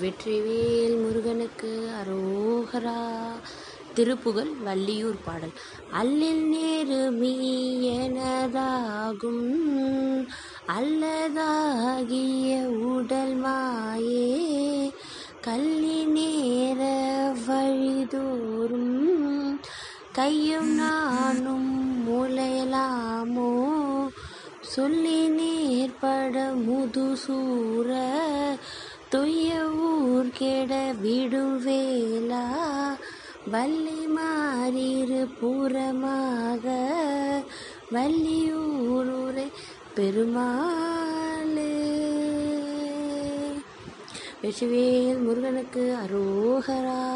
வெற்றிவேல் முருகனுக்கு அரோகரா. திருப்புகழ் வள்ளியூர் பாடல். அல்லில் நேருமீ எனதாகும் அல்லதாகிய உடல் மாயே. கல்லி நேர வழிதோறும். கையும் நானும் முளையலாமோ. சொல்லி நேர்பட முதுசூர. தொய்ய ஊர் கெட விடுவேலா? வள்ளி மாறிரு புறமாக வள்ளியூரை பெருமாளே. வெற்றிவேல் முருகனுக்கு அரோகரா.